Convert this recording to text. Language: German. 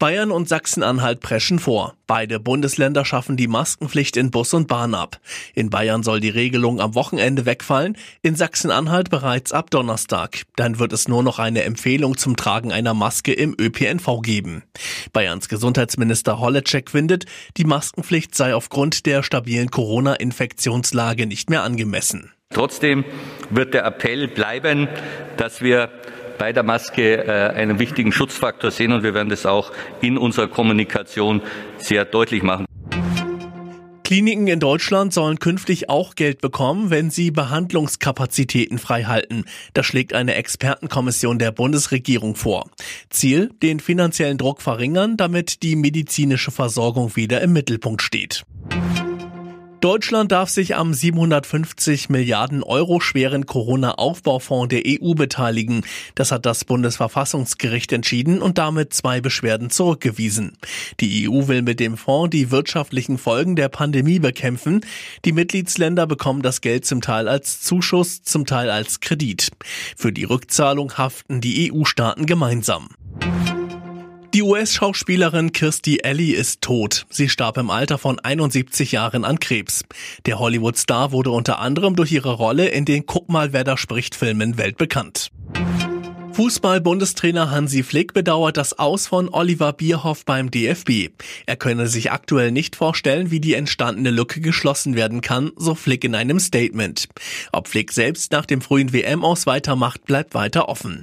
Bayern und Sachsen-Anhalt preschen vor. Beide Bundesländer schaffen die Maskenpflicht in Bus und Bahn ab. In Bayern soll die Regelung am Wochenende wegfallen, in Sachsen-Anhalt bereits ab Donnerstag. Dann wird es nur noch eine Empfehlung zum Tragen einer Maske im ÖPNV geben. Bayerns Gesundheitsminister Holleczek findet, die Maskenpflicht sei aufgrund der stabilen Corona-Infektionslage nicht mehr angemessen. Trotzdem wird der Appell bleiben, dass wir bei der Maske äh, einen wichtigen Schutzfaktor sehen und wir werden das auch in unserer Kommunikation sehr deutlich machen. Kliniken in Deutschland sollen künftig auch Geld bekommen, wenn sie Behandlungskapazitäten freihalten. Das schlägt eine Expertenkommission der Bundesregierung vor. Ziel, den finanziellen Druck verringern, damit die medizinische Versorgung wieder im Mittelpunkt steht. Deutschland darf sich am 750 Milliarden Euro schweren Corona-Aufbaufonds der EU beteiligen. Das hat das Bundesverfassungsgericht entschieden und damit zwei Beschwerden zurückgewiesen. Die EU will mit dem Fonds die wirtschaftlichen Folgen der Pandemie bekämpfen. Die Mitgliedsländer bekommen das Geld zum Teil als Zuschuss, zum Teil als Kredit. Für die Rückzahlung haften die EU-Staaten gemeinsam. Die US-Schauspielerin Kirstie Alley ist tot. Sie starb im Alter von 71 Jahren an Krebs. Der Hollywood-Star wurde unter anderem durch ihre Rolle in den Guck mal, wer da spricht Filmen weltbekannt. Fußball-Bundestrainer Hansi Flick bedauert das Aus von Oliver Bierhoff beim DFB. Er könne sich aktuell nicht vorstellen, wie die entstandene Lücke geschlossen werden kann, so Flick in einem Statement. Ob Flick selbst nach dem frühen WM-Aus weitermacht, bleibt weiter offen.